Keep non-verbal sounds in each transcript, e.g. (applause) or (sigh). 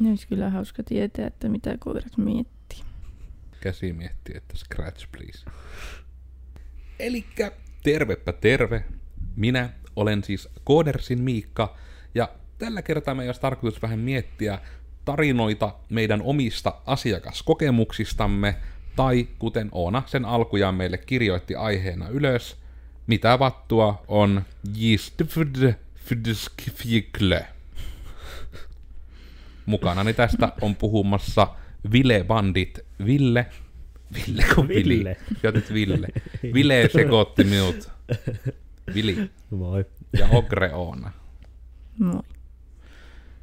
Ne olisi kyllä hauska tietää, että mitä koirat miettii. Käsi miettii, että scratch please. Elikkä tervepä terve. Minä olen siis Koodersin Miikka, ja tällä kertaa meidän olisi tarkoitus vähän miettiä tarinoita meidän omista asiakaskokemuksistamme, tai kuten Oona sen alkujaan meille kirjoitti aiheena ylös, mitä vattua on Jistfdfdskfjikle. Mukanani tästä on puhumassa Vile Bandit Ville. Ville kun Ville. Ville. Jotit Ville. Ville sekoitti minut. Vili. Moi. Ja Ogre Oona. Moi.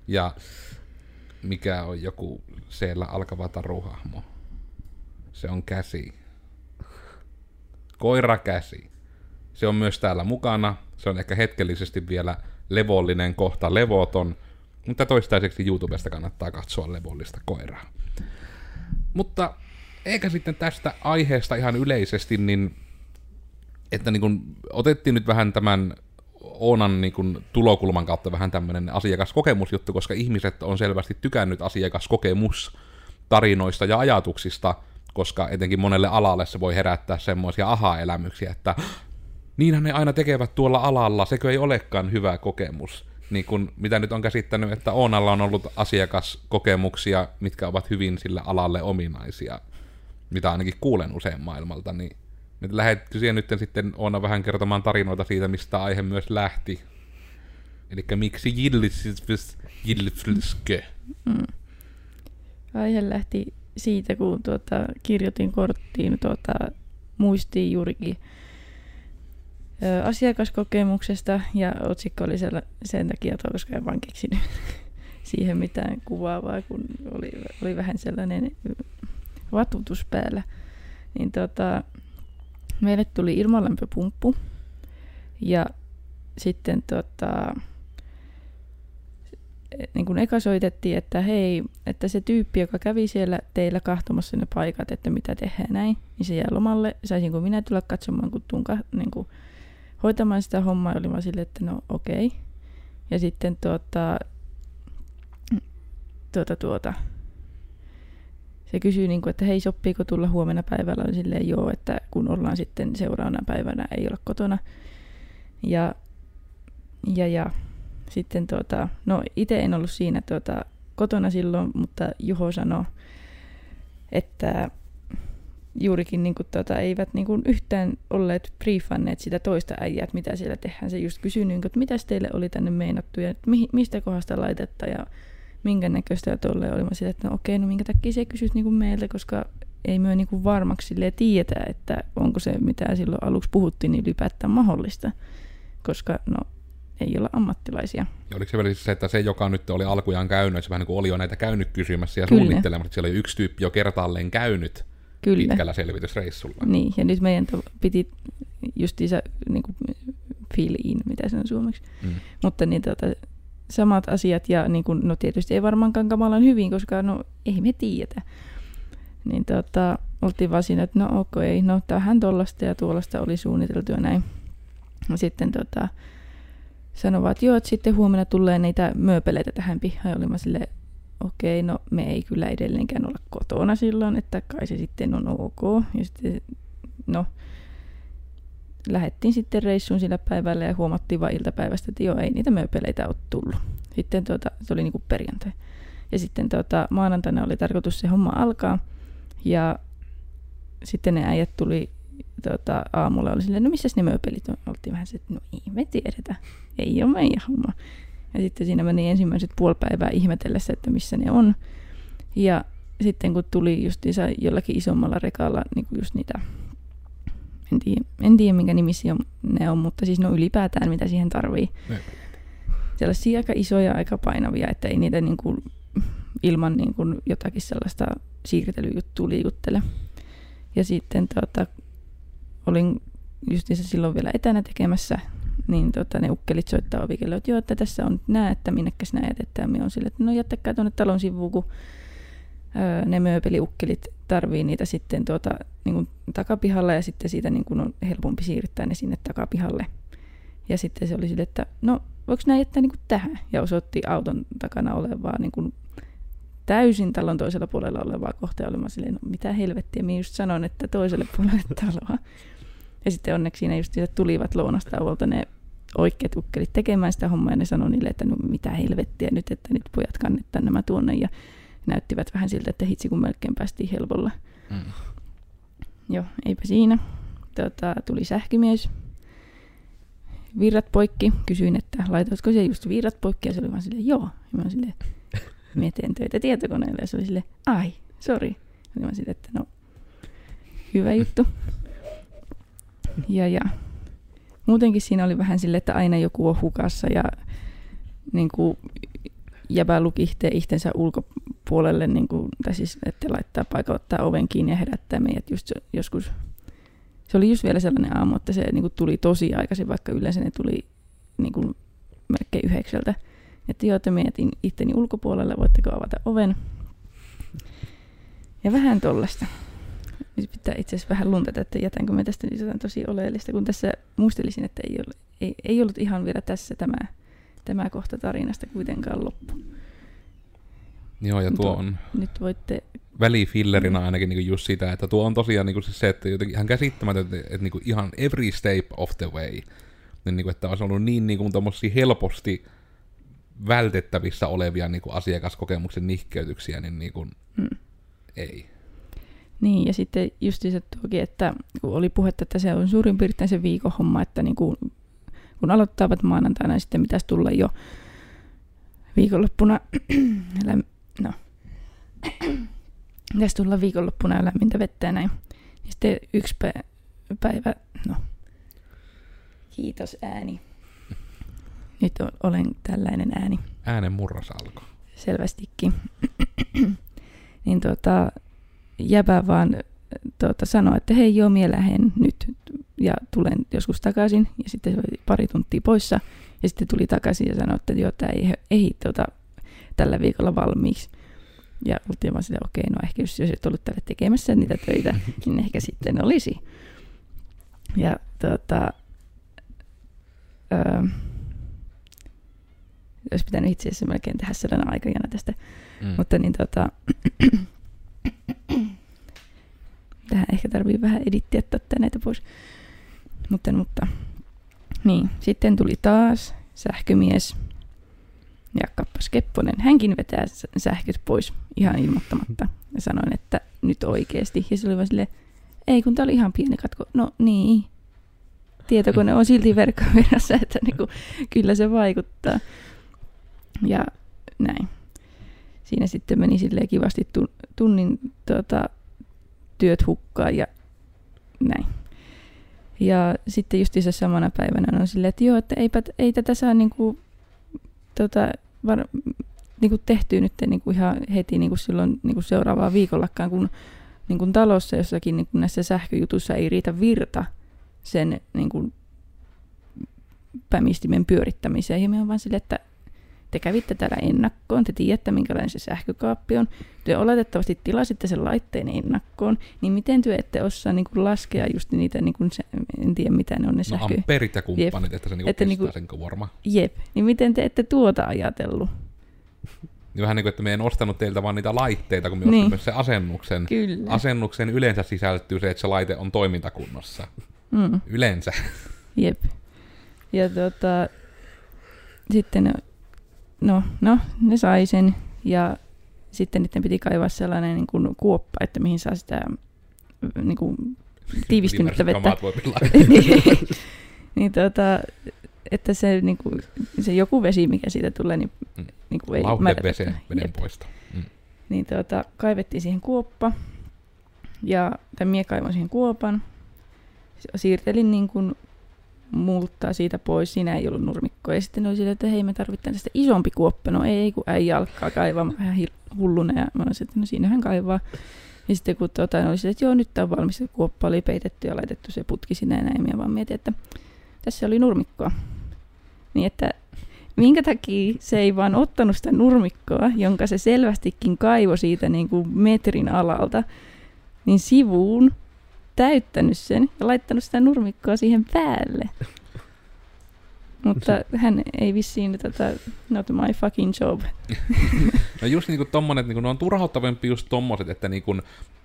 Ja mikä on joku siellä alkava taruhahmo? Se on käsi. Koira käsi. Se on myös täällä mukana. Se on ehkä hetkellisesti vielä levollinen, kohta levoton. Mutta toistaiseksi YouTubesta kannattaa katsoa levollista koiraa. Mutta eikä sitten tästä aiheesta ihan yleisesti, niin että niin kun otettiin nyt vähän tämän Oonan niin kun tulokulman kautta vähän tämmöinen asiakaskokemusjuttu, koska ihmiset on selvästi tykännyt asiakaskokemus tarinoista ja ajatuksista, koska etenkin monelle alalle se voi herättää semmoisia aha-elämyksiä, että niinhän ne aina tekevät tuolla alalla, sekö ei olekaan hyvä kokemus. Niin kun, mitä nyt on käsittänyt, että Oonalla on ollut asiakaskokemuksia, mitkä ovat hyvin sille alalle ominaisia, mitä ainakin kuulen usein maailmalta, niin nyt lähetkö siihen nyt sitten Oona vähän kertomaan tarinoita siitä, mistä aihe myös lähti. Eli miksi Jillisvis Jilflskö? Aihe lähti siitä, kun tuota, kirjoitin korttiin tuota, muistiin juurikin asiakaskokemuksesta ja otsikko oli siellä, sen takia, että koska en vaan keksinyt (laughs) siihen mitään kuvaavaa, kun oli, oli vähän sellainen vatutus päällä. Niin tuota, meille tuli ilmalämpöpumppu ja sitten tota, niin kun eka soitettiin, että hei, että se tyyppi, joka kävi siellä teillä kahtomassa ne paikat, että mitä tehdään näin, niin se jää lomalle. Saisinko minä tulla katsomaan, kun tuun niin kun hoitamaan sitä hommaa, oli mä sille, että no okei. Okay. Ja sitten tuota, tuota, tuota, se kysyi, niin kuin, että hei, sopiiko tulla huomenna päivällä? Oli silleen, joo, että kun ollaan sitten seuraavana päivänä, ei olla kotona. Ja, ja, ja sitten tuota, no itse en ollut siinä tuota, kotona silloin, mutta Juho sanoi, että juurikin niin kuin, tuota, eivät niin kuin, yhtään olleet briefanneet sitä toista äijää, että mitä siellä tehdään. Se just kysyi, niin kuin, että mitäs teille oli tänne meinattu ja että mi- mistä kohdasta laitetta ja minkä näköistä ja tolleen oli. Mä sille, että no okei, no minkä takia se kysyt niin kuin meiltä, koska ei myö niin kuin varmaksi tiedetä, että onko se mitä silloin aluksi puhuttiin niin ylipäätään mahdollista, koska no ei olla ammattilaisia. Ja oliko se vielä siis se, että se, joka nyt oli alkujaan käynyt, se vähän niin kuin oli jo näitä käynyt kysymässä ja Kyllä. suunnittelemassa, että siellä oli yksi tyyppi jo kertaalleen käynyt Kyllä. pitkällä selvitysreissulla. Niin, ja nyt meidän piti justiinsa niin kuin fill in, mitä se on suomeksi. Mm. Mutta niin tota, samat asiat ja niin kuin, no tietysti ei varmaankaan kamalan hyvin, koska no ei me tiedetä. Niin tota, oltiin vaan siinä, että no okei, okay, no tähän tollasta ja tuollaista oli suunniteltu ja näin. Ja sitten tota, sanovat, että joo, että sitten huomenna tulee niitä mööpeleitä tähän pihaan. Ja olin mä silleen, okei, no me ei kyllä edelleenkään olla kotona silloin, että kai se sitten on ok. Ja sitten, no, lähdettiin sitten reissuun sillä päivällä ja huomattiin vain iltapäivästä, että joo, ei niitä mööpeleitä ole tullut. Sitten tuota, se oli niinku perjantai. Ja sitten tuota, maanantaina oli tarkoitus se homma alkaa. Ja sitten ne äijät tuli tuota, aamulla, oli silleen, no missä ne mööpelit on? Oltiin vähän se, että no ei me tiedetä. Ei ole meidän homma. Ja sitten siinä meni ensimmäiset puoli päivää ihmetellessä, että missä ne on. Ja sitten kun tuli justiinsa jollakin isommalla rekalla niin kuin just niitä, en tiedä, en tiedä minkä nimisiä on- ne on, mutta siis no ylipäätään mitä siihen tarvii. Sellaisia aika isoja, aika painavia, että ei niitä niin kuin, ilman niin kuin jotakin sellaista siirtelyjuttua liikuttele. Ja sitten tota, olin justiinsa silloin vielä etänä tekemässä, niin tota, ne ukkelit soittaa ovikello, että joo, että tässä on nää, että minnekäs nää jätetään. Minä on sille, että no jättäkää tuonne talon sivuun, kun öö, ne mööpeliukkelit tarvii niitä sitten tuota, niin kuin takapihalla ja sitten siitä niin kuin on helpompi siirtää ne sinne takapihalle. Ja sitten se oli sille, että no voiko nämä jättää niin kuin tähän? Ja osoitti auton takana olevaa niin kuin täysin talon toisella puolella olevaa kohtaa. Mä silleen, no mitä helvettiä, minä just sanon, että toiselle puolelle taloa. Ja sitten onneksi siinä just tulivat lounastauolta ne oikeat ukkelit tekemään sitä hommaa ja ne sanoi niille, että no mitä helvettiä nyt, että nyt pojat kannettaa nämä tuonne ja näyttivät vähän siltä, että hitsi kun melkein päästiin helpolla. Mm. Joo, eipä siinä. Tota, tuli sähkömies. Virrat poikki. Kysyin, että laitatko se just virrat poikki ja se oli vaan silleen, joo. Ja mä silleen, mä teen töitä tietokoneella ja se oli silleen, ai, sori. Ja mä silleen, että no, hyvä juttu. Ja, ja muutenkin siinä oli vähän sille, että aina joku on hukassa ja niin kuin, jäbä lukihteen itsensä ulkopuolelle, niin kuin, tai siis että laittaa paikottaa oven kiinni ja herättää meidät just joskus. Se oli just vielä sellainen aamu, että se niin kuin, tuli tosi aikaisin, vaikka yleensä ne tuli niin kuin, melkein yhdeksältä. Että joo, että mietin itteni ulkopuolelle, voitteko avata oven. Ja vähän tollasta. Nyt pitää itse asiassa vähän luntata, että jätänkö me tästä nyt jotain tosi oleellista, kun tässä muistelisin, että ei, ole, ei, ei ollut ihan vielä tässä tämä, tämä kohta tarinasta kuitenkaan loppu. Joo, ja tuo on... Nyt voitte... Välifillerina ainakin niin just sitä, että tuo on tosiaan niin siis se, että jotenkin ihan käsittämätöntä, että, että niin ihan every step of the way, niin, niin että olisi ollut niin, niin kuin helposti vältettävissä olevia niin kuin asiakaskokemuksen nihkeytyksiä, niin, niin kuin, hmm. ei. Niin, ja sitten just se tuokin, että kun oli puhetta, että se on suurin piirtein se viikon homma, että niin kuin, kun aloittavat maanantaina, niin sitten pitäisi tulla jo viikonloppuna, (clears throat) no, (clears throat) pitäisi tulla viikonloppuna lämmintä vettä ja näin. Ja sitten yksi päivä, no, kiitos ääni. (clears throat) Nyt olen tällainen ääni. Äänen murros alkoi. Selvästikin. niin tota, jäbä vaan tuota, sanoi, että hei joo, mie lähden nyt ja tulen joskus takaisin. Ja sitten se oli pari tuntia poissa ja sitten tuli takaisin ja sanoi, että joo, tämä ei ehdi tuota, tällä viikolla valmiiksi. Ja oltiin vaan sitä, okei, no ehkä jos, jos et ollut tälle tekemässä niitä töitä, (laughs) niin ehkä sitten olisi. Ja tuota, öö, olisi pitänyt itse asiassa melkein tehdä sellainen aikajana tästä. Mm. Mutta niin tota, Tähän ehkä tarvii vähän edittiä näitä pois. Mutta, mutta niin, sitten tuli taas sähkömies ja kappas Kepponen. Hänkin vetää sähköt pois ihan ilmoittamatta. Ja sanoin, että nyt oikeasti. Ja se oli vaan silleen, ei kun tää oli ihan pieni katko. No niin, tietokone on silti verkkovirassa, (laughs) että niinku, kyllä se vaikuttaa. Ja näin. Siinä sitten meni silleen kivasti tunnin tota, työt hukkaan ja näin. Ja sitten se samana päivänä on silleen, että joo, että eipä, ei tätä saa niinku, tota, var, niinku tehtyä nyt niinku ihan heti niinku silloin niinku seuraavaa viikollakaan, kun niinku talossa jossakin niinku näissä sähköjutuissa ei riitä virta sen niinku, pämistimen pyörittämiseen. Ja me on vaan silleen, että te kävitte täällä ennakkoon, te tiedätte minkälainen se sähkökaappi on, te oletettavasti tilasitte sen laitteen ennakkoon, niin miten te ette osaa niin kuin laskea just niitä, niin kuin en tiedä mitä ne on ne no, sähkö... amperit ja kumppanit, jep. että se niin että niin kuin, sen kuorma. Jep, niin miten te ette tuota ajatellut? Niin vähän niin kuin, että me en ostanut teiltä vaan niitä laitteita, kun me niin. myös se asennuksen. Kyllä. Asennuksen yleensä sisältyy se, että se laite on toimintakunnossa. Mm. Yleensä. Jep. Ja tota, sitten no, no, ne sai sen ja sitten niiden piti kaivaa sellainen niin kuin kuoppa, että mihin saa sitä niin kuin, tiivistynyttä vettä. (laughs) niin, niin tota, että se, niin kuin, se joku vesi, mikä siitä tulee, niin, mm. niin kuin ei Lauhdevesi, veden poisto. Mm. Niin tota, kaivettiin siihen kuoppa, ja tämän mie kaivoin siihen kuopan, siirtelin niin kuin muuttaa siitä pois. Siinä ei ollut nurmikkoa. Ja sitten oli sille, että hei, me tarvitaan tästä isompi kuoppa. No ei, kun äijä alkaa kaivaa vähän hulluna. Ja mä olisin, että no siinähän kaivaa. Ja sitten kun tuota, oli sille, että joo, nyt tämä on valmis. Kuoppa oli peitetty ja laitettu se putki sinne ja näin. Ja vaan mietin, että tässä oli nurmikkoa. Niin että minkä takia se ei vaan ottanut sitä nurmikkoa, jonka se selvästikin kaivo siitä niin kuin metrin alalta, niin sivuun täyttänyt sen ja laittanut sitä nurmikkoa siihen päälle. Mutta hän ei vissiin tätä not my fucking job. (laughs) No just niinku tommonen, että niinku, ne on turhauttavampi just tommoset, että niinku,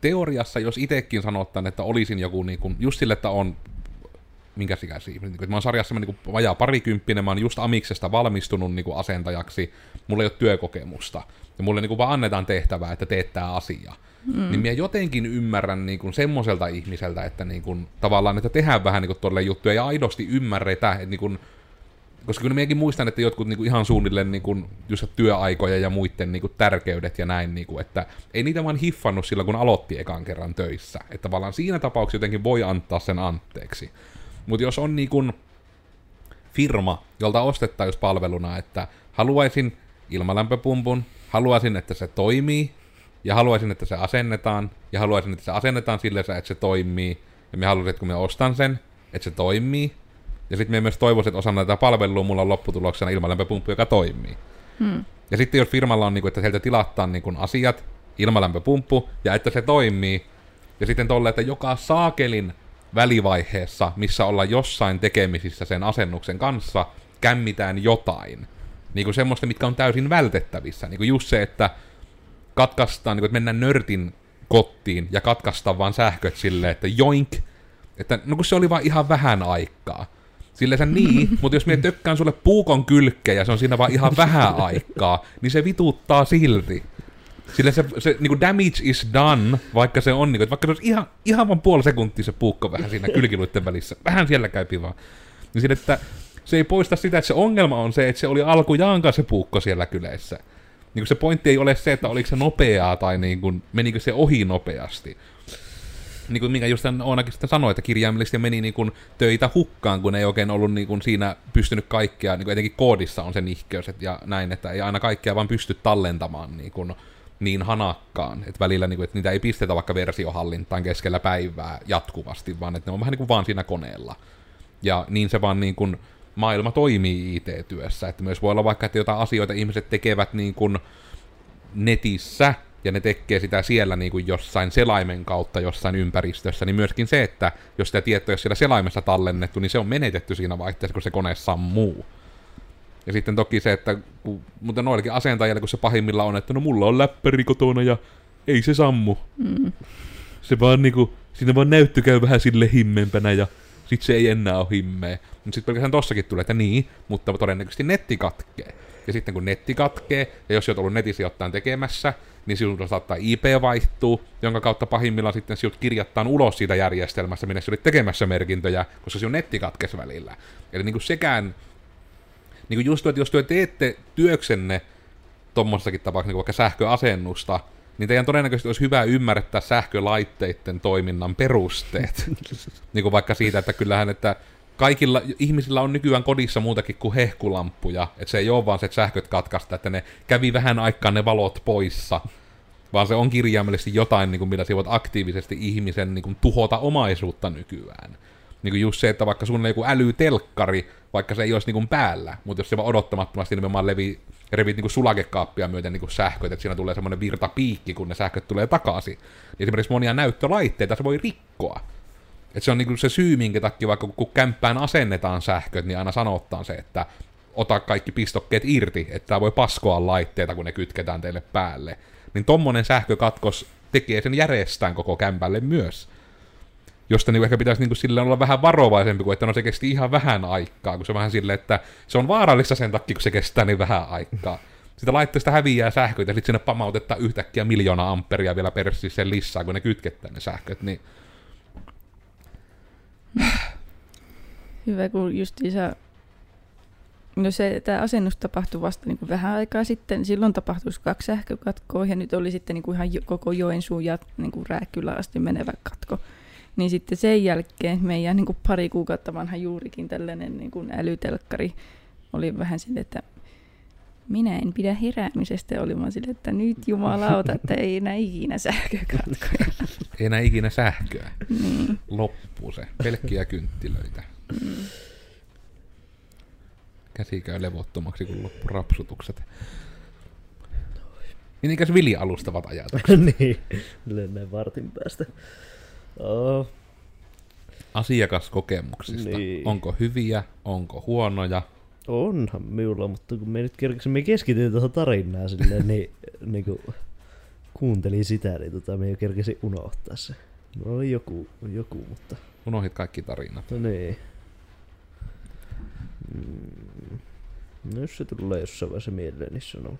teoriassa, jos itekin sanottan, että olisin joku niinku, just sille, että on minkä ikäisiä että mä oon sarjassa mä niinku vajaa parikymppinen, mä oon just Amiksesta valmistunut niinku asentajaksi, mulla ei ole työkokemusta. Ja mulle niinku vaan annetaan tehtävää, että teet tää asia. Mm. Niin mä jotenkin ymmärrän niinku semmoiselta ihmiseltä, että niinku, tavallaan, että tehdään vähän niinku tolle juttuja ja aidosti ymmärretä, että niinku, koska kyllä minäkin muistan, että jotkut niinku ihan suunnilleen niinku, just työaikoja ja muiden niinku, tärkeydet ja näin, niinku, että ei niitä vaan hiffannut silloin, kun aloitti ekan kerran töissä. Että tavallaan siinä tapauksessa jotenkin voi antaa sen anteeksi. Mutta jos on niinku firma, jolta ostettaisiin palveluna, että haluaisin ilmalämpöpumpun, haluaisin, että se toimii, ja haluaisin, että se asennetaan, ja haluaisin, että se asennetaan sillä että se toimii, ja me haluaisin, että kun me ostan sen, että se toimii, ja sitten me myös toivoisin, että osana tätä palvelua mulla on lopputuloksena ilmalämpöpumppu, joka toimii. Hmm. Ja sitten jos firmalla on, niin kuin, että heiltä tilataan niin kuin, asiat, ilmalämpöpumppu, ja että se toimii, ja sitten tolle, että joka saakelin välivaiheessa, missä ollaan jossain tekemisissä sen asennuksen kanssa, kämmitään jotain. Niin kuin semmoista, mitkä on täysin vältettävissä. Niin kuin just se, että katkaistaan, niin kuin, että mennään nörtin kottiin ja katkaistaan vaan sähköt silleen, että joink, että no kun se oli vaan ihan vähän aikaa. Silleen niin, (laughs) mutta jos minä tökkään sulle puukon kylkeen ja se on siinä vaan ihan vähän aikaa, niin se vituttaa silti. Sillä se, se niin kuin damage is done, vaikka se on, niin kuin, että vaikka se olisi ihan, ihan vaan puoli sekuntia se puukko vähän siinä kylkiluiden välissä, vähän siellä käypi vaan. Niin sille, että se ei poista sitä, että se ongelma on se, että se oli alkujaankaan se puukko siellä kyleissä. Niin kuin se pointti ei ole se, että oliko se nopeaa tai niin kuin, menikö se ohi nopeasti. Niin kuin minkä just Oonakin sitten sanoi, että kirjaimellisesti meni niin kuin töitä hukkaan, kun ei oikein ollut niin kuin siinä pystynyt kaikkea, niin kuin etenkin koodissa on se nihkeys ja näin, että ei aina kaikkea vaan pysty tallentamaan niin, kuin, niin hanakkaan, että välillä niin kuin, että niitä ei pistetä vaikka versiohallintaan keskellä päivää jatkuvasti, vaan että ne on vähän niin kuin vaan siinä koneella. Ja niin se vaan niin kuin, maailma toimii IT-työssä. Että myös voi olla vaikka, että jotain asioita ihmiset tekevät niin kuin netissä, ja ne tekee sitä siellä niin kuin jossain selaimen kautta jossain ympäristössä, niin myöskin se, että jos sitä tietoa ei ole siellä selaimessa tallennettu, niin se on menetetty siinä vaihteessa, kun se kone sammuu. Ja sitten toki se, että kun, mutta noillakin asentajilla, kun se pahimmilla on, että no mulla on läppäri kotona ja ei se sammu. Mm. Se vaan niinku, siinä vaan näyttö käy vähän sille himmempänä ja sit se ei enää ole himmeä. Mutta sitten pelkästään tossakin tulee, että niin, mutta todennäköisesti netti katkee. Ja sitten kun netti katkee, ja jos olet ollut netissä jotain tekemässä, niin sinun saattaa IP vaihtuu, jonka kautta pahimmillaan sitten sinut kirjattaan ulos siitä järjestelmästä, minne sinä olit tekemässä merkintöjä, koska sinun netti katkesi välillä. Eli niin kuin sekään, niin kuin just, että jos työ teette työksenne tuommoisessakin tapauksessa, niin vaikka sähköasennusta, niin teidän todennäköisesti olisi hyvä ymmärtää sähkölaitteiden toiminnan perusteet. (laughs) niin kuin vaikka siitä, että kyllähän, että kaikilla ihmisillä on nykyään kodissa muutakin kuin hehkulamppuja. Että se ei ole vaan se, että sähköt katkaista, että ne kävi vähän aikaa ne valot poissa. Vaan se on kirjaimellisesti jotain, niin kuin, millä voit aktiivisesti ihmisen niin kuin, tuhota omaisuutta nykyään. Niin kuin just se, että vaikka sun on joku älytelkkari, vaikka se ei olisi niin kuin päällä, mutta jos se vaan odottamattomasti nimenomaan levi, revit niin sulakekaappia myöten niin sähköt, että siinä tulee semmoinen virtapiikki, kun ne sähköt tulee takaisin. Niin esimerkiksi monia näyttölaitteita se voi rikkoa. Et se on niinku se syy, minkä takia vaikka kun kämppään asennetaan sähköt, niin aina sanottaan se, että ota kaikki pistokkeet irti, että voi paskoa laitteita, kun ne kytketään teille päälle. Niin tommonen sähkökatkos tekee sen järjestään koko kämpälle myös. Josta niin ehkä pitäisi niin sille olla vähän varovaisempi, kuin että no se kesti ihan vähän aikaa, kun se on vähän silleen, että se on vaarallista sen takia, kun se kestää niin vähän aikaa. Sitä laitteesta häviää sähköt ja sitten sinne pamautetaan yhtäkkiä miljoona amperia vielä perssissä sen lisää, kun ne kytketään ne sähköt, niin Hyvä, kun isä... No se, tämä asennus tapahtui vasta niin kuin vähän aikaa sitten. Silloin tapahtui kaksi sähkökatkoa ja nyt oli sitten niin kuin ihan koko Joensuun ja niin kuin Rääkkylä asti menevä katko. Niin sitten sen jälkeen meidän niin kuin pari kuukautta vanha juurikin tällainen niin kuin älytelkkari oli vähän sille, että minä en pidä heräämisestä. Oli vaan sille, että nyt jumalauta, että ei enää ikinä sähkökatkoja. (laughs) ei enää ikinä sähköä. Niin. Loppuu se. Pelkkiä kynttilöitä. Mm. Käsi käy levottomaksi, kun loppu rapsutukset. Niin ikäs Vili alustavat ajatukset. (laughs) niin, näin vartin päästä. Oh. Asiakaskokemuksista. Niin. Onko hyviä, onko huonoja? onhan minulla, mutta kun me nyt kerkesimme keskittyä tuohon tarinaan silleen, (laughs) niin, niin kuin kuuntelin sitä, niin tota, me jo kerkesin unohtaa se. No oli joku, joku mutta Unohit kaikki tarinat. no niin. Mm. No jos se tulee jossain vaiheessa mieleen, niin sanoo.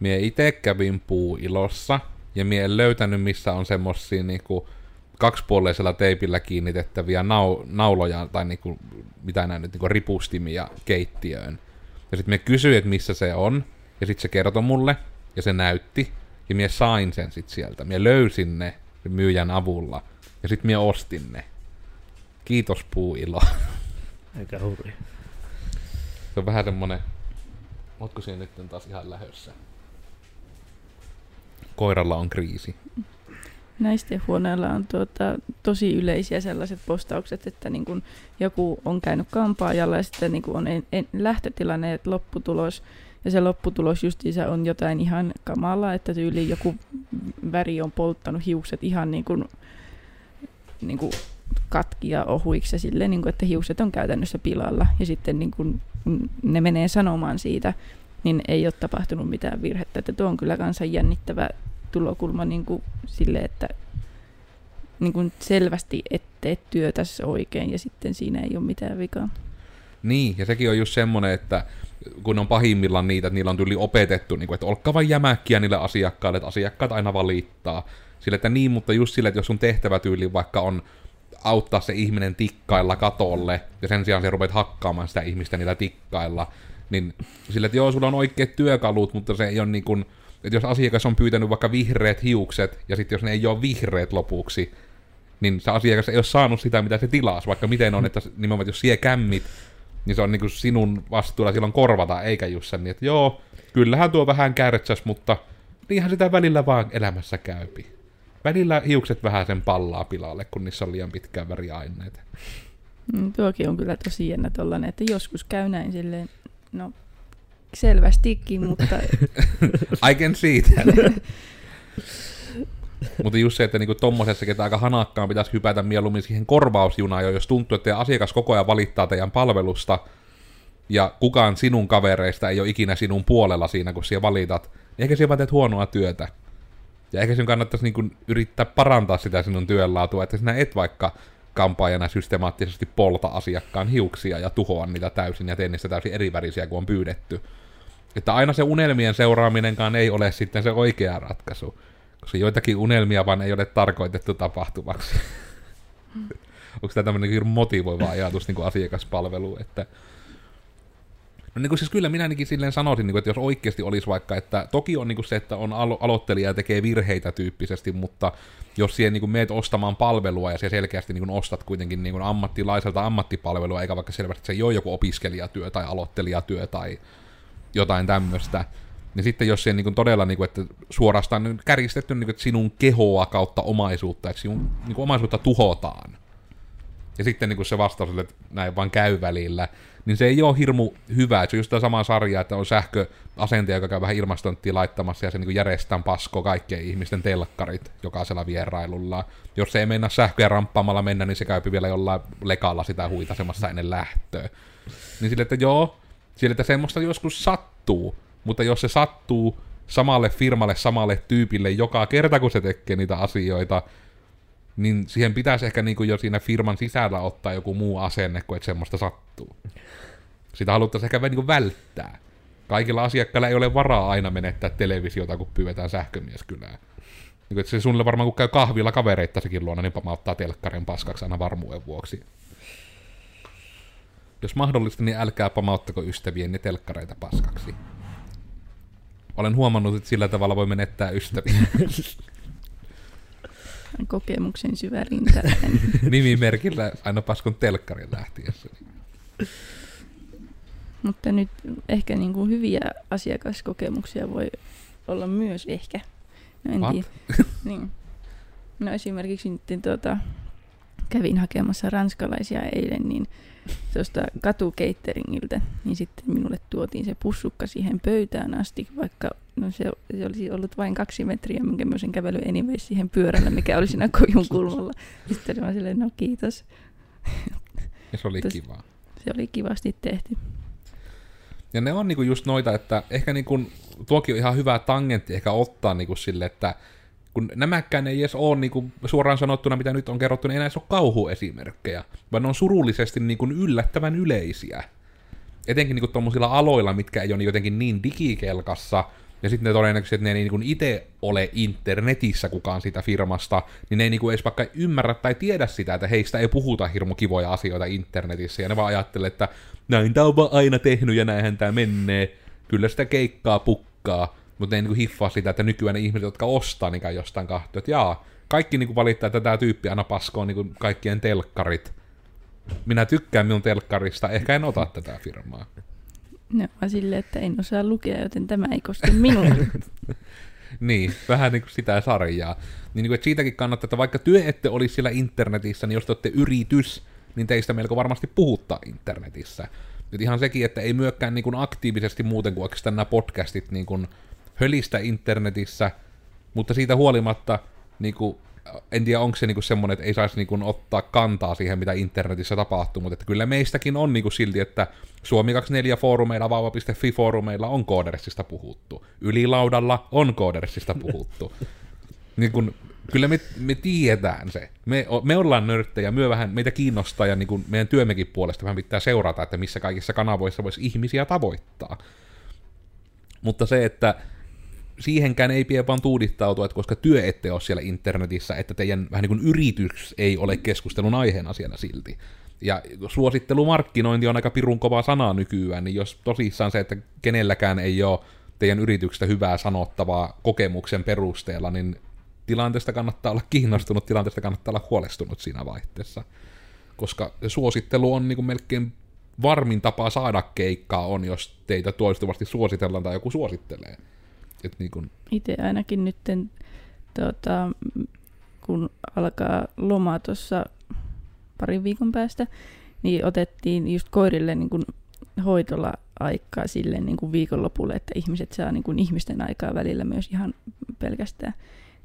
Mie ite kävin puuilossa, ja mie en löytänyt, missä on semmosia niinku kaksipuoleisella teipillä kiinnitettäviä nau- nauloja, tai niinku, mitä näin nyt, niinku ripustimia keittiöön. Ja sitten me kysyin, että missä se on, ja sitten se kertoi mulle, ja se näytti, ja mie sain sen sit sieltä. Mie löysin ne myyjän avulla, ja sitten mie ostin ne. Kiitos puuilo. (laughs) Aika hurja. Se on vähän semmonen... Ootko siellä nyt taas ihan lähössä? Koiralla on kriisi. Näisten huoneilla on tuota, tosi yleisiä sellaiset postaukset, että niin kun joku on käynyt kampaajalla ja sitten niin kun on en, en, lähtötilanne ja lopputulos. Ja se lopputulos justiinsa on jotain ihan kamalaa, että tyyli joku väri on polttanut hiukset ihan niin kuin, niin kuin katki ja ohuiksi ja silleen, niin kuin, että hiukset on käytännössä pilalla. Ja sitten niin kuin, ne menee sanomaan siitä, niin ei ole tapahtunut mitään virhettä. Että tuo on kyllä kanssa jännittävä tulokulma niin kuin sille, että niin kuin selvästi et tee työtäsi oikein ja sitten siinä ei ole mitään vikaa. Niin, ja sekin on just semmonen, että kun on pahimmillaan niitä, että niillä on tyyli opetettu, niin kuin, että olkaa vain jämäkkiä niille asiakkaille, että asiakkaat aina valittaa. Sille, että niin, mutta just sille, että jos sun tehtävätyyli vaikka on auttaa se ihminen tikkailla katolle, ja sen sijaan sä rupeat hakkaamaan sitä ihmistä niillä tikkailla, niin sille, että joo, sulla on oikeat työkalut, mutta se ei ole niin kuin, että jos asiakas on pyytänyt vaikka vihreät hiukset, ja sitten jos ne ei ole vihreät lopuksi, niin se asiakas ei ole saanut sitä, mitä se tilasi, vaikka miten on, että nimenomaan, jos sie kämmit, niin se on niinku sinun vastuulla silloin korvata, eikä just sen niin, että joo, kyllähän tuo vähän kärtsäs, mutta niinhän sitä välillä vaan elämässä käypi. Välillä hiukset vähän sen pallaa pilalle, kun niissä on liian pitkään väriaineita. Mm, tuokin on kyllä tosi jännä tollanen, että joskus käy näin silleen, no selvästikin, mutta (laughs) I can see that. (laughs) Mutta just se, että niinku tommosessakin, että aika hanakkaan pitäisi hypätä mieluummin siihen korvausjunaan, jo, jos tuntuu, että asiakas koko ajan valittaa teidän palvelusta, ja kukaan sinun kavereista ei ole ikinä sinun puolella siinä, kun siellä valitat, niin ehkä siellä vaan teet huonoa työtä. Ja ehkä sinun kannattaisi niinku yrittää parantaa sitä sinun työnlaatua, että sinä et vaikka kampaajana systemaattisesti polta asiakkaan hiuksia ja tuhoa niitä täysin ja tee niistä täysin erivärisiä kuin on pyydetty. Että aina se unelmien seuraaminenkaan ei ole sitten se oikea ratkaisu. Koska joitakin unelmia vaan ei ole tarkoitettu tapahtuvaksi. Onko tämä tämmöinen motivoiva ajatus niin kuin asiakaspalvelu, että No niin kuin siis kyllä minä ainakin silleen sanoisin, niin kuin, että jos oikeasti olisi vaikka, että toki on niin kuin se, että on alo- aloittelija ja tekee virheitä tyyppisesti, mutta jos siihen niin kuin meet ostamaan palvelua ja se selkeästi niin kuin ostat kuitenkin niin kuin ammattilaiselta ammattipalvelua, eikä vaikka selvästi että se ei ole joku opiskelijatyö tai aloittelijatyö tai jotain tämmöistä, niin sitten jos se niin kuin todella, niin kuin, että suorastaan niin kärjistetty, niin kuin, että sinun kehoa kautta omaisuutta, että sinun niin kuin omaisuutta tuhotaan, ja sitten niin kuin se vastaus, että näin vaan käy välillä, niin se ei ole hirmu hyvä. Se on just tämä sama sarja, että on sähköasentaja, joka käy vähän ilmastointtia laittamassa, ja se niin järjestää pasko kaikkien ihmisten telkkarit jokaisella vierailulla. Jos se ei mennä sähköä ramppaamalla mennä, niin se käypi vielä jollain lekalla sitä huitasemassa ennen lähtöä. Niin sille, että joo, sille, että semmoista joskus sattuu, mutta jos se sattuu samalle firmalle, samalle tyypille joka kerta, kun se tekee niitä asioita, niin siihen pitäisi ehkä niin kuin jo siinä firman sisällä ottaa joku muu asenne, kuin että semmoista sattuu. Sitä haluttaisiin ehkä niin kuin välttää. Kaikilla asiakkailla ei ole varaa aina menettää televisiota, kun pyydetään sähkömieskylään. Niin kuin, että se sulle varmaan, kun käy kahvilla kavereittaisikin luona, niin pamauttaa telkkarin paskaksi aina varmuuden vuoksi. Jos mahdollista, niin älkää pamauttako ystävienne telkkareita paskaksi. Olen huomannut, että sillä tavalla voi menettää ystäviä. (laughs) kokemuksen syvä rinta. (laughs) Nimimerkillä aina paskon telkkarin lähtiessä. Mutta nyt ehkä niin kuin hyviä asiakaskokemuksia voi olla myös ehkä. No en What? tiedä. (laughs) niin. No esimerkiksi nyt tuota, kävin hakemassa ranskalaisia eilen, niin tuosta katukeitteringiltä, niin sitten minulle tuotiin se pussukka siihen pöytään asti, vaikka no se, se olisi ollut vain kaksi metriä, minkä mä olisin kävellyt anyways siihen pyörällä, mikä oli siinä kojun kulmalla. Sitten vaan silleen, no kiitos. Ja se oli Tos- kivaa. Se oli kivasti tehty. Ja ne on niinku just noita, että ehkä niinku, tuokin on ihan hyvä tangentti ehkä ottaa niinku sille, että kun nämäkään ei edes ole niinku, suoraan sanottuna, mitä nyt on kerrottu, niin ei näissä ole kauhuesimerkkejä, vaan ne on surullisesti niinku, yllättävän yleisiä. Etenkin niinku tuommoisilla aloilla, mitkä ei ole jotenkin niin digikelkassa, ja sitten ne todennäköisesti, että ne ei niinku itse ole internetissä kukaan siitä firmasta, niin ne ei niinku edes vaikka ymmärrä tai tiedä sitä, että heistä ei puhuta hirmu kivoja asioita internetissä, ja ne vaan ajattelee, että näin tää on vaan aina tehnyt ja näinhän tää menee, kyllä sitä keikkaa pukkaa, mutta ne ei niinku hiffaa sitä, että nykyään ne ihmiset, jotka ostaa, niin käy jostain kahtua, että jaa, kaikki niinku valittaa, että tämä tyyppi aina paskoo niinku kaikkien telkkarit. Minä tykkään minun telkkarista, ehkä en ota tätä firmaa. Ne on silleen, että en osaa lukea, joten tämä ei koske minua. (laughs) Niin, vähän niin kuin sitä sarjaa. Niin, niin kuin, että siitäkin kannattaa, että vaikka työ ette olisi siellä internetissä, niin jos te olette yritys, niin teistä melko varmasti puhuttaa internetissä. Nyt ihan sekin, että ei myöskään niin kuin aktiivisesti muuten kuin oikeastaan nämä podcastit niin kuin hölistä internetissä, mutta siitä huolimatta niin kuin, en tiedä onko se niinku semmoinen, että ei saisi niinku ottaa kantaa siihen, mitä internetissä tapahtuu, mutta että kyllä meistäkin on niinku silti, että Suomi 24 foorumeilla, vauva.fi foorumeilla on koodersista puhuttu. Ylilaudalla on koodersista puhuttu. (laughs) niin kun, kyllä me, me tiedetään se. Me, me ollaan nörttejä, myö vähän, meitä kiinnostaa ja niin kun meidän työmekin puolesta vähän pitää seurata, että missä kaikissa kanavoissa voisi ihmisiä tavoittaa. Mutta se, että siihenkään ei pidä vaan tuudittautua, että koska työ ette ole siellä internetissä, että teidän vähän niin kuin yritys ei ole keskustelun aiheena siellä silti. Ja suosittelumarkkinointi on aika pirun kova sana nykyään, niin jos tosissaan se, että kenelläkään ei ole teidän yrityksestä hyvää sanottavaa kokemuksen perusteella, niin tilanteesta kannattaa olla kiinnostunut, tilanteesta kannattaa olla huolestunut siinä vaihteessa. Koska suosittelu on niin kuin melkein varmin tapa saada keikkaa on, jos teitä toistuvasti suositellaan tai joku suosittelee. Et niin kun... Itse ainakin nyt, tota, kun alkaa loma tuossa parin viikon päästä, niin otettiin just koirille niin kun hoitolla aikaa sille niin kuin viikonlopulle, että ihmiset saa niin kuin ihmisten aikaa välillä myös ihan pelkästään.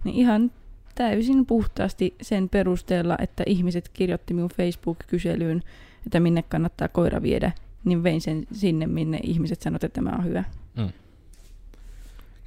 Niin ihan täysin puhtaasti sen perusteella, että ihmiset kirjoitti minun Facebook-kyselyyn, että minne kannattaa koira viedä, niin vein sen sinne, minne ihmiset sanoivat, että tämä on hyvä. Mm.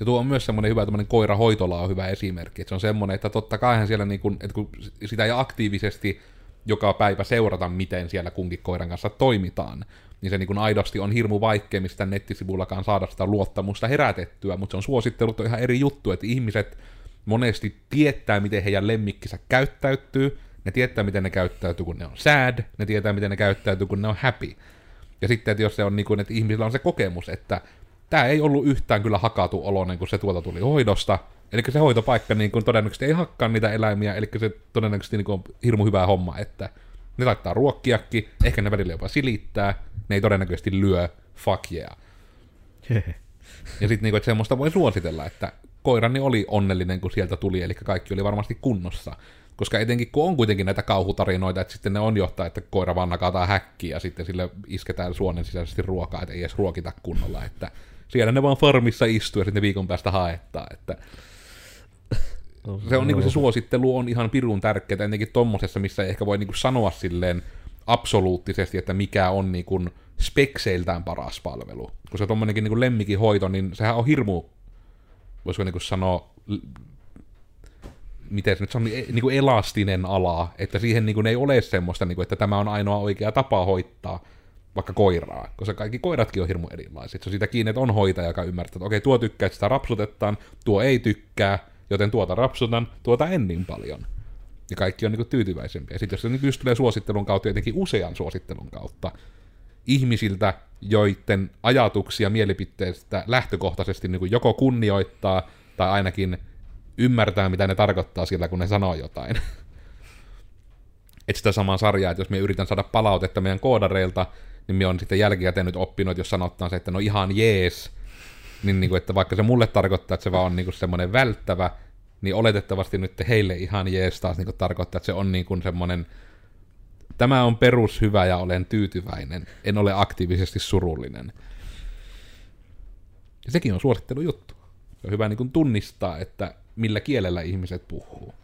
Ja tuo on myös semmoinen hyvä, tämmöinen koirahoitola on hyvä esimerkki. Että se on semmoinen, että totta kai siellä, niin kun, että kun sitä ei aktiivisesti joka päivä seurata, miten siellä kunkin koiran kanssa toimitaan, niin se niin kun aidosti on hirmu vaikea mistä nettisivullakaan saada sitä luottamusta herätettyä, mutta se on suosittelut on ihan eri juttu, että ihmiset monesti tietää, miten heidän lemmikkinsä käyttäytyy, ne tietää, miten ne käyttäytyy, kun ne on sad, ne tietää, miten ne käyttäytyy, kun ne on happy. Ja sitten, että jos se on niin kuin, että ihmisillä on se kokemus, että tämä ei ollut yhtään kyllä hakatu oloinen, kun se tuolta tuli hoidosta. Eli se hoitopaikka niin kuin todennäköisesti ei hakkaa niitä eläimiä, eli se todennäköisesti niin on hirmu hyvä homma, että ne laittaa ruokkiakin, ehkä ne välillä jopa silittää, ne ei todennäköisesti lyö, fuck yeah. ja sitten niin semmoista voi suositella, että koirani oli onnellinen, kun sieltä tuli, eli kaikki oli varmasti kunnossa. Koska etenkin kun on kuitenkin näitä kauhutarinoita, että sitten ne on johtaa, että koira vaan nakataan häkkiä ja sitten sille isketään suonen sisäisesti ruokaa, että ei edes ruokita kunnolla, että siellä ne vaan farmissa istuu ja sitten viikon päästä haettaa, että se on niinku se suosittelu on ihan pirun tärkeää, ennenkin tommosessa, missä ei ehkä voi niinku sanoa silleen absoluuttisesti, että mikä on niinku spekseiltään paras palvelu. Koska tommonenkin niinku lemmikin hoito, niin sehän on hirmu, voisiko niinku sanoa, miten se nyt on, niin kuin elastinen ala, että siihen niin kuin ei ole semmoista, niin kuin, että tämä on ainoa oikea tapa hoitaa, vaikka koiraa, koska kaikki koiratkin on hirmu erilaiset. Se on siitä kiinni, että on hoitaja, joka ymmärtää, että okei, tuo tykkää, että sitä rapsutetaan, tuo ei tykkää, joten tuota rapsutan, tuota en niin paljon. Ja kaikki on niin kuin tyytyväisempiä. Sitten jos se niin tulee suosittelun kautta, jotenkin usean suosittelun kautta, ihmisiltä, joiden ajatuksia mielipiteistä lähtökohtaisesti niin kuin joko kunnioittaa, tai ainakin ymmärtää, mitä ne tarkoittaa sillä, kun ne sanoo jotain. (laughs) Et sitä samaa sarjaa, että jos me yritän saada palautetta meidän koodareilta, niin me on sitten jälkikäteen nyt oppinut, jos sanotaan se, että no ihan jees, niin, niin kuin, että vaikka se mulle tarkoittaa, että se vaan on niin kuin semmoinen välttävä, niin oletettavasti nyt heille ihan jees taas niin kuin tarkoittaa, että se on niin kuin semmoinen, tämä on perus hyvä ja olen tyytyväinen, en ole aktiivisesti surullinen. Ja sekin on suosittelu juttu. Se on hyvä niin kuin tunnistaa, että millä kielellä ihmiset puhuu.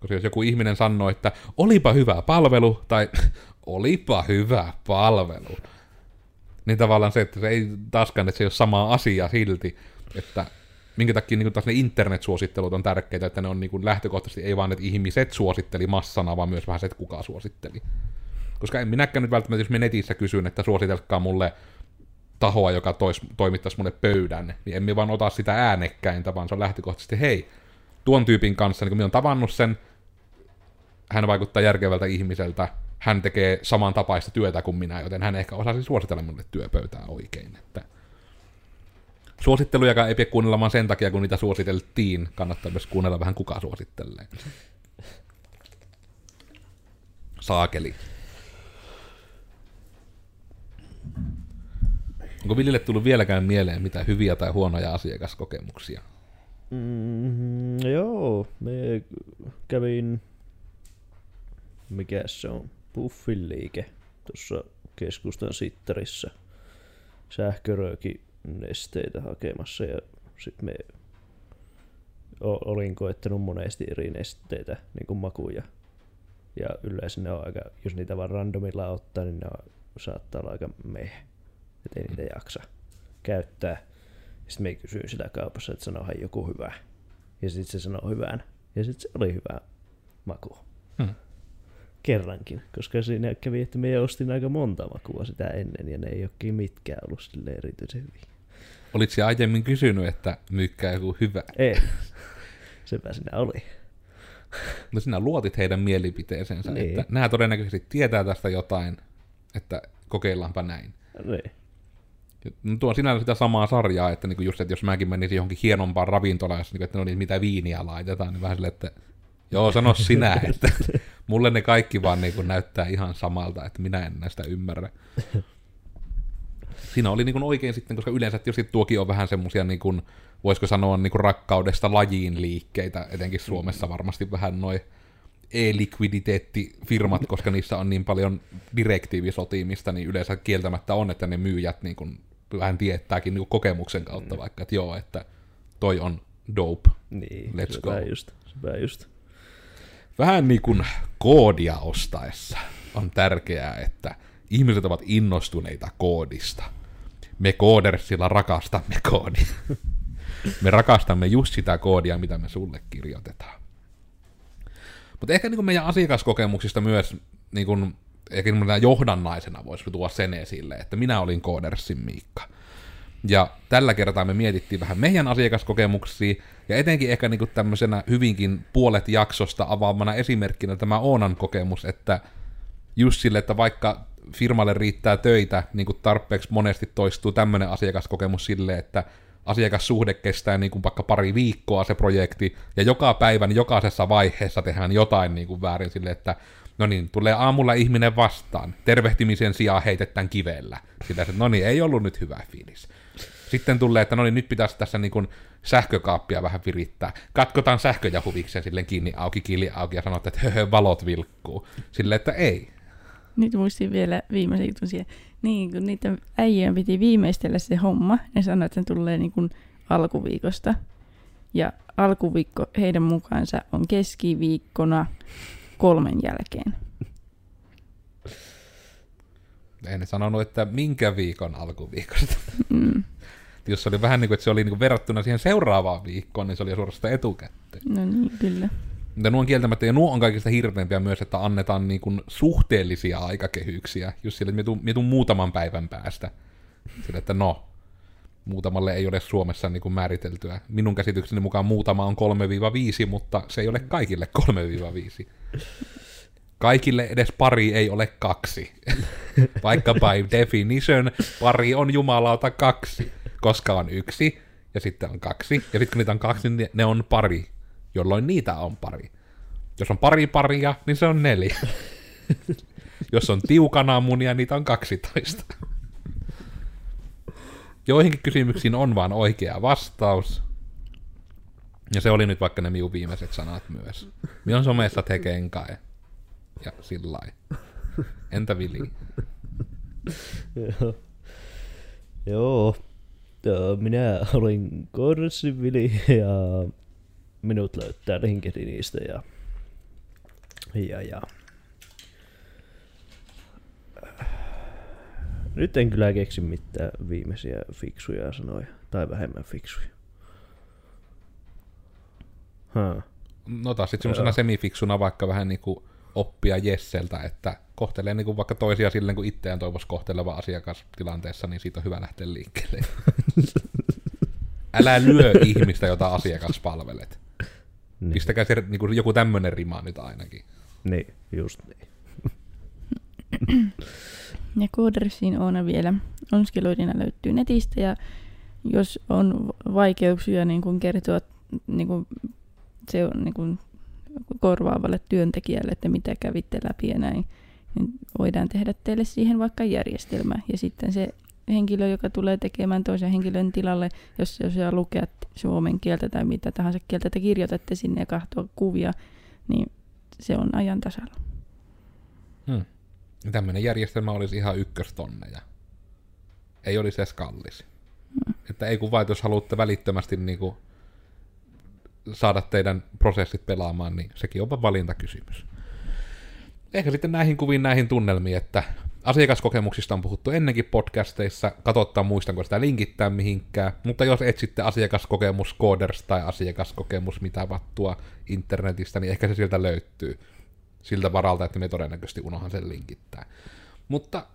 Koska jos joku ihminen sanoo, että olipa hyvä palvelu, tai olipa hyvä palvelu, Niin tavallaan se, että se ei taaskaan, että se ei ole sama asia silti, että minkä takia niin taas ne internet-suosittelut on tärkeitä, että ne on niin lähtökohtaisesti ei vaan, että ihmiset suositteli massana, vaan myös vähän se, että kuka suositteli. Koska en minäkään nyt välttämättä, jos me netissä kysyn, että suositelkaa mulle tahoa, joka tois, toimittaisi mulle pöydän, niin emme vaan ota sitä äänekkäintä, vaan se on lähtökohtaisesti, hei, tuon tyypin kanssa, niin kun minä olen tavannut sen, hän vaikuttaa järkevältä ihmiseltä, hän tekee samantapaista työtä kuin minä, joten hän ehkä osaisi suositella mulle työpöytää oikein. Että suosittelujakaan ei pidä kuunnella vaan sen takia, kun niitä suositeltiin. Kannattaa myös kuunnella vähän kuka suosittelee. Saakeli. Onko Villille tullut vieläkään mieleen mitä hyviä tai huonoja asiakaskokemuksia? Mm, joo, me kävin, mikä se on, Puffin liike tuossa keskustan sittarissa sähkörööki nesteitä hakemassa ja sitten me olin koettanut monesti eri nesteitä, niin kuin makuja. Ja yleensä ne on aika, jos niitä vaan randomilla ottaa, niin ne on, saattaa olla aika meh. Että ei niitä jaksa käyttää. Sitten me kysyin sitä kaupassa, että sanohan joku hyvä. Ja sitten se sanoi hyvän. Ja sitten se oli hyvä maku. Hmm. Kerrankin, koska siinä kävi, että me ostin aika monta makua sitä ennen ja ne ei olekin mitkään ollut sille erityisen hyviä. Olit siellä aiemmin kysynyt, että myykkää joku hyvä. Ei. Sepä siinä oli. No sinä luotit heidän mielipiteeseensä, Niin. että nämä todennäköisesti tietää tästä jotain, että kokeillaanpa näin. Niin. No tuo on sinänsä sitä samaa sarjaa, että niinku just, että jos mäkin menisin johonkin hienompaan ravintolaan, jossa niinku, että no niin, mitä viiniä laitetaan, niin vähän silleen, että joo, sano sinä, että (laughs) mulle ne kaikki vaan niinku näyttää ihan samalta, että minä en näistä ymmärrä. Siinä oli niinku oikein sitten, koska yleensä tietysti tuokin on vähän semmosia, niinku, voisiko sanoa niinku rakkaudesta lajiin liikkeitä, etenkin Suomessa varmasti vähän noin e-likviditeettifirmat, koska niissä on niin paljon direktiivisotimista, niin yleensä kieltämättä on, että ne myyjät niin kuin, vähän tietääkin niin kuin kokemuksen kautta Mm. vaikka, että joo, että toi on dope. Niin, Let's sepä go. just, sepä just. Vähän niin kuin koodia ostaessa on tärkeää, että ihmiset ovat innostuneita koodista. Me koodersilla rakastamme koodia. Me rakastamme just sitä koodia, mitä me sulle kirjoitetaan. Mutta ehkä niin kuin meidän asiakaskokemuksista myös niin kuin, ehkä niin johdannaisena voisi tuoda sen esille, että minä olin Koodersin Miikka. Ja tällä kertaa me mietittiin vähän meidän asiakaskokemuksia, ja etenkin ehkä niin tämmöisenä hyvinkin puolet jaksosta avaamana esimerkkinä tämä Oonan kokemus, että just sille, että vaikka firmalle riittää töitä, niin kuin tarpeeksi monesti toistuu tämmöinen asiakaskokemus sille, että asiakassuhde kestää niin kuin vaikka pari viikkoa se projekti, ja joka päivän jokaisessa vaiheessa tehdään jotain niin kuin väärin sille, että no niin, tulee aamulla ihminen vastaan, tervehtimisen sijaan heitetään kivellä. Sitä, että no niin, ei ollut nyt hyvä fiilis. Sitten tulee, että no niin, nyt pitäisi tässä niin kuin sähkökaappia vähän virittää. Katkotaan sähköjahuvikseen silleen kiinni auki, kiili auki ja sanotaan, että höhö, valot vilkkuu. Silleen, että ei. Nyt muistin vielä viimeisen jutun siihen. Niin, kun niiden äijien piti viimeistellä se homma, ne sanoi, että se tulee niin kuin alkuviikosta. Ja alkuviikko heidän mukaansa on keskiviikkona kolmen jälkeen. Ei ne sanonut, että minkä viikon alkuviikosta. Mm. Jos se oli vähän niin kuin, että se oli niin kuin verrattuna siihen seuraavaan viikkoon, niin se oli jo suorastaan etukäteen. No niin, kyllä. Mutta nuo on kieltämättä, ja nuo on kaikista hirveämpiä myös, että annetaan niin kuin suhteellisia aikakehyksiä, just sille, että mie tuun, mie tuun muutaman päivän päästä. Sille, että no, muutamalle ei ole Suomessa niin kuin määriteltyä. Minun käsitykseni mukaan muutama on 3-5, mutta se ei ole kaikille 3-5. Kaikille edes pari ei ole kaksi. (laughs) Vaikka by definition pari on jumalauta kaksi, koska on yksi ja sitten on kaksi. Ja sitten kun niitä on kaksi, niin ne on pari, jolloin niitä on pari. Jos on pari paria, niin se on neljä. (laughs) Jos on tiukana munia, niitä on 12. Joihinkin kysymyksiin on vaan oikea vastaus. Ja se oli nyt vaikka ne minun viimeiset sanat myös. Minä on somessa tekeen kai. Ja sillä. Entä Vili? Joo. Joo. Minä olin Korsin Vili ja minut löytää LinkedInistä ja, ja, ja Nyt en kyllä keksi mitään viimeisiä fiksuja sanoja. Tai vähemmän fiksuja. Ha. No taas sitten semmoisena semifiksuna vaikka vähän niinku oppia Jesseltä, että kohtelee niinku vaikka toisia silleen, kun itseään toivoisi kohteleva asiakastilanteessa, niin siitä on hyvä lähteä liikkeelle. (laughs) Älä lyö ihmistä, jota asiakas palvelet. Niin, Pistäkää se niinku joku tämmönen rima nyt ainakin. niin just niin. (clears throat) Ja Codersin Oona vielä onskeloidina löytyy netistä ja jos on vaikeuksia niin kuin kertoa niin kuin se on niin kuin korvaavalle työntekijälle, että mitä kävitte läpi ja näin, niin voidaan tehdä teille siihen vaikka järjestelmä. Ja sitten se henkilö, joka tulee tekemään toisen henkilön tilalle, jos se osaa lukea suomen kieltä tai mitä tahansa kieltä te kirjoitatte sinne ja katsoa kuvia, niin se on ajan tasalla. Hmm. Tämmöinen järjestelmä olisi ihan ykköstonne ja ei olisi edes kallis. Hmm. Että ei kun vaan, jos haluatte välittömästi niinku saada teidän prosessit pelaamaan, niin sekin on valintakysymys. Ehkä sitten näihin kuviin, näihin tunnelmiin, että asiakaskokemuksista on puhuttu ennenkin podcasteissa, katsotaan muistanko sitä linkittää mihinkään, mutta jos etsitte asiakaskokemus Coders tai asiakaskokemus mitä vattua internetistä, niin ehkä se sieltä löytyy siltä varalta, että me todennäköisesti unohan sen linkittää. Mutta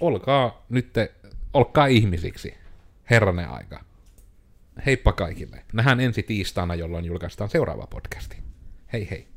olkaa nyt, olkaa ihmisiksi, herranen aika. Heippa kaikille. Nähdään ensi tiistaina, jolloin julkaistaan seuraava podcasti. Hei hei.